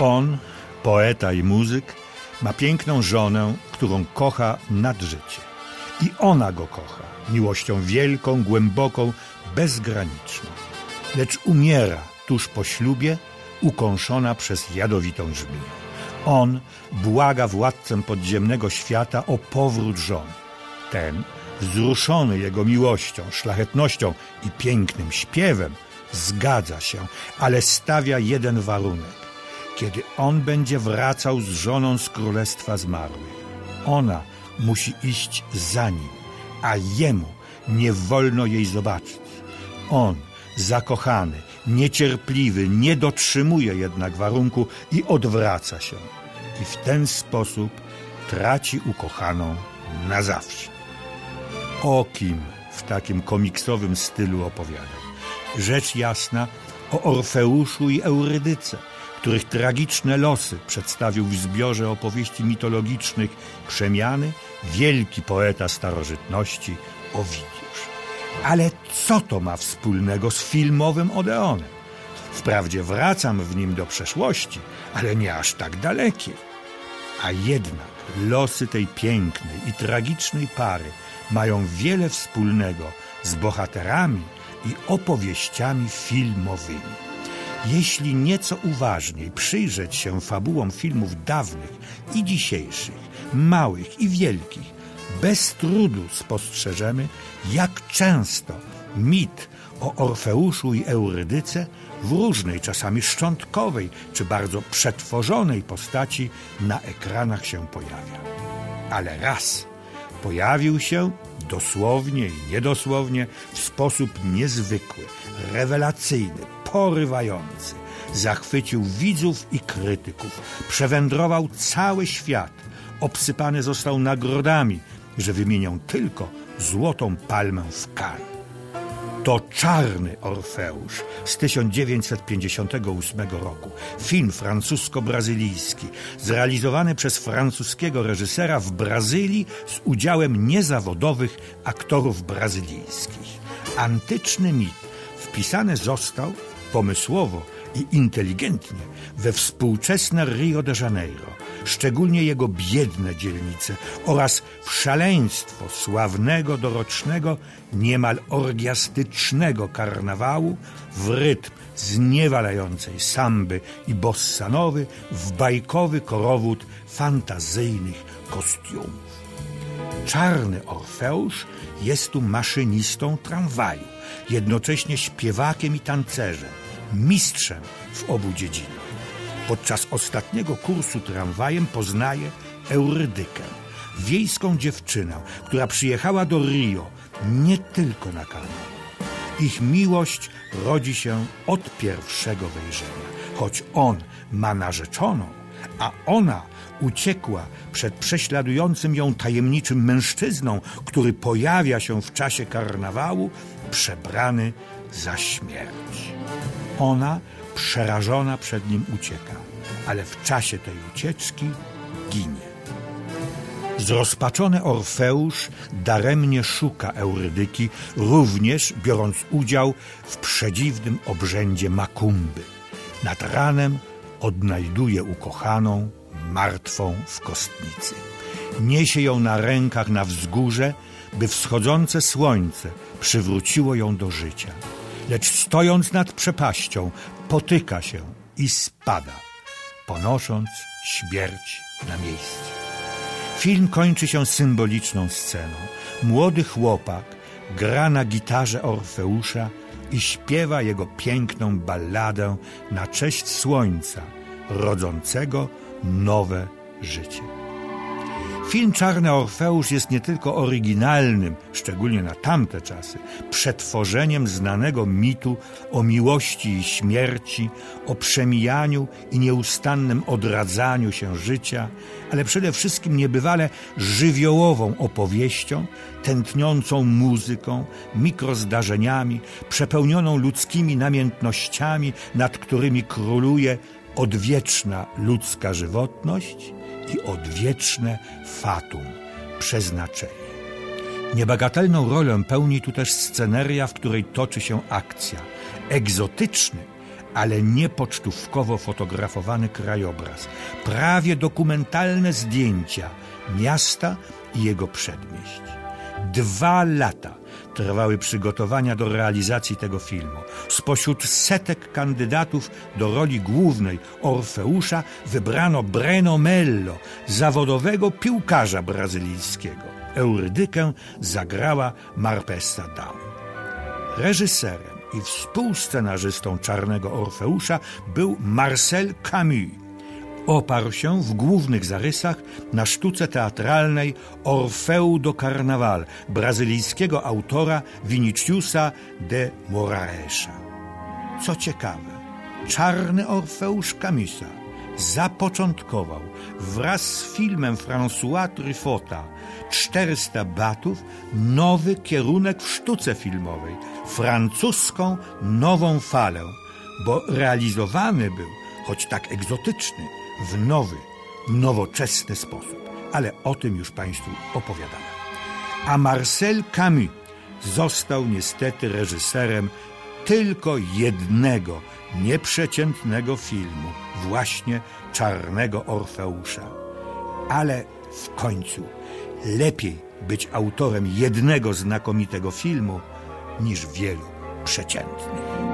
On, poeta i muzyk, ma piękną żonę, którą kocha nad życie. I ona go kocha miłością wielką, głęboką, bezgraniczną. Lecz umiera tuż po ślubie, ukąszona przez jadowitą żmiję. On błaga władcę podziemnego świata o powrót żony. Ten, wzruszony jego miłością, szlachetnością i pięknym śpiewem, zgadza się, ale stawia jeden warunek. Kiedy on będzie wracał z żoną z królestwa zmarłych, ona musi iść za nim, a jemu nie wolno jej zobaczyć. On, zakochany, niecierpliwy, nie dotrzymuje jednak warunku i odwraca się. I w ten sposób traci ukochaną na zawsze. O kim w takim komiksowym stylu opowiadam? Rzecz jasna o Orfeuszu i Eurydyce, których tragiczne losy przedstawił w zbiorze opowieści mitologicznych Przemiany wielki poeta starożytności Owidiusz. Ale co to ma wspólnego z filmowym Odeonem? Wprawdzie wracam w nim do przeszłości, ale nie aż tak dalekiej. A jednak losy tej pięknej i tragicznej pary mają wiele wspólnego z bohaterami i opowieściami filmowymi. Jeśli nieco uważniej przyjrzeć się fabułom filmów dawnych i dzisiejszych, małych i wielkich, bez trudu spostrzeżemy, jak często mit o Orfeuszu i Eurydyce w różnej, czasami szczątkowej czy bardzo przetworzonej postaci na ekranach się pojawia. Ale raz pojawił się dosłownie i niedosłownie w sposób niezwykły, rewelacyjny, porywający. Zachwycił widzów i krytyków, przewędrował cały świat, obsypany został nagrodami, że wymienią tylko złotą palmę w Cannes. To Czarny Orfeusz z 1958 roku. Film francusko-brazylijski, zrealizowany przez francuskiego reżysera w Brazylii z udziałem niezawodowych aktorów brazylijskich. Antyczny mit wpisany został pomysłowo i inteligentnie we współczesne Rio de Janeiro, szczególnie jego biedne dzielnice oraz w szaleństwo sławnego dorocznego, niemal orgiastycznego karnawału w rytm zniewalającej samby i bossanowy w bajkowy korowód fantazyjnych kostiumów. Czarny Orfeusz jest tu maszynistą tramwaju, jednocześnie śpiewakiem i tancerzem, mistrzem w obu dziedzinach. Podczas ostatniego kursu tramwajem poznaje Eurydykę, wiejską dziewczynę, która przyjechała do Rio nie tylko na karnawał. Ich miłość rodzi się od pierwszego wejrzenia, choć on ma narzeczoną, a ona uciekła przed prześladującym ją tajemniczym mężczyzną, który pojawia się w czasie karnawału przebrany za śmierć. Ona, przerażona przed nim, ucieka, ale w czasie tej ucieczki ginie. Zrozpaczony Orfeusz daremnie szuka Eurydyki, również biorąc udział w przedziwnym obrzędzie Makumby. Nad ranem odnajduje ukochaną, martwą w kostnicy. Niesie ją na rękach na wzgórze, by wschodzące słońce przywróciło ją do życia. Lecz stojąc nad przepaścią, potyka się i spada, ponosząc śmierć na miejscu. Film kończy się symboliczną sceną. Młody chłopak gra na gitarze Orfeusza i śpiewa jego piękną balladę na cześć słońca, rodzącego nowe życie. Film Czarny Orfeusz jest nie tylko oryginalnym, szczególnie na tamte czasy, przetworzeniem znanego mitu o miłości i śmierci, o przemijaniu i nieustannym odradzaniu się życia, ale przede wszystkim niebywale żywiołową opowieścią, tętniącą muzyką, mikrozdarzeniami, przepełnioną ludzkimi namiętnościami, nad którymi króluje odwieczna ludzka żywotność i odwieczne fatum, przeznaczenie. Niebagatelną rolę pełni tu też sceneria, w której toczy się akcja. Egzotyczny, ale nie pocztówkowo fotografowany krajobraz, prawie dokumentalne zdjęcia miasta i jego przedmieść. Dwa lata trwały przygotowania do realizacji tego filmu. Spośród setek kandydatów do roli głównej Orfeusza wybrano Breno Mello, zawodowego piłkarza brazylijskiego. Eurydykę zagrała Marpesta Down. Reżyserem i współscenarzystą Czarnego Orfeusza był Marcel Camus. Oparł się w głównych zarysach na sztuce teatralnej Orfeu do Carnaval brazylijskiego autora Viniciusa de Moraesza. Co ciekawe, Czarny Orfeusz Camisa zapoczątkował wraz z filmem François Truffota 400 batów nowy kierunek w sztuce filmowej, francuską nową falę, bo realizowany był, choć tak egzotyczny, w nowy, nowoczesny sposób. Ale o tym już Państwu opowiadałem. A Marcel Camus został niestety reżyserem tylko jednego nieprzeciętnego filmu, właśnie Czarnego Orfeusza. Ale w końcu lepiej być autorem jednego znakomitego filmu niż wielu przeciętnych.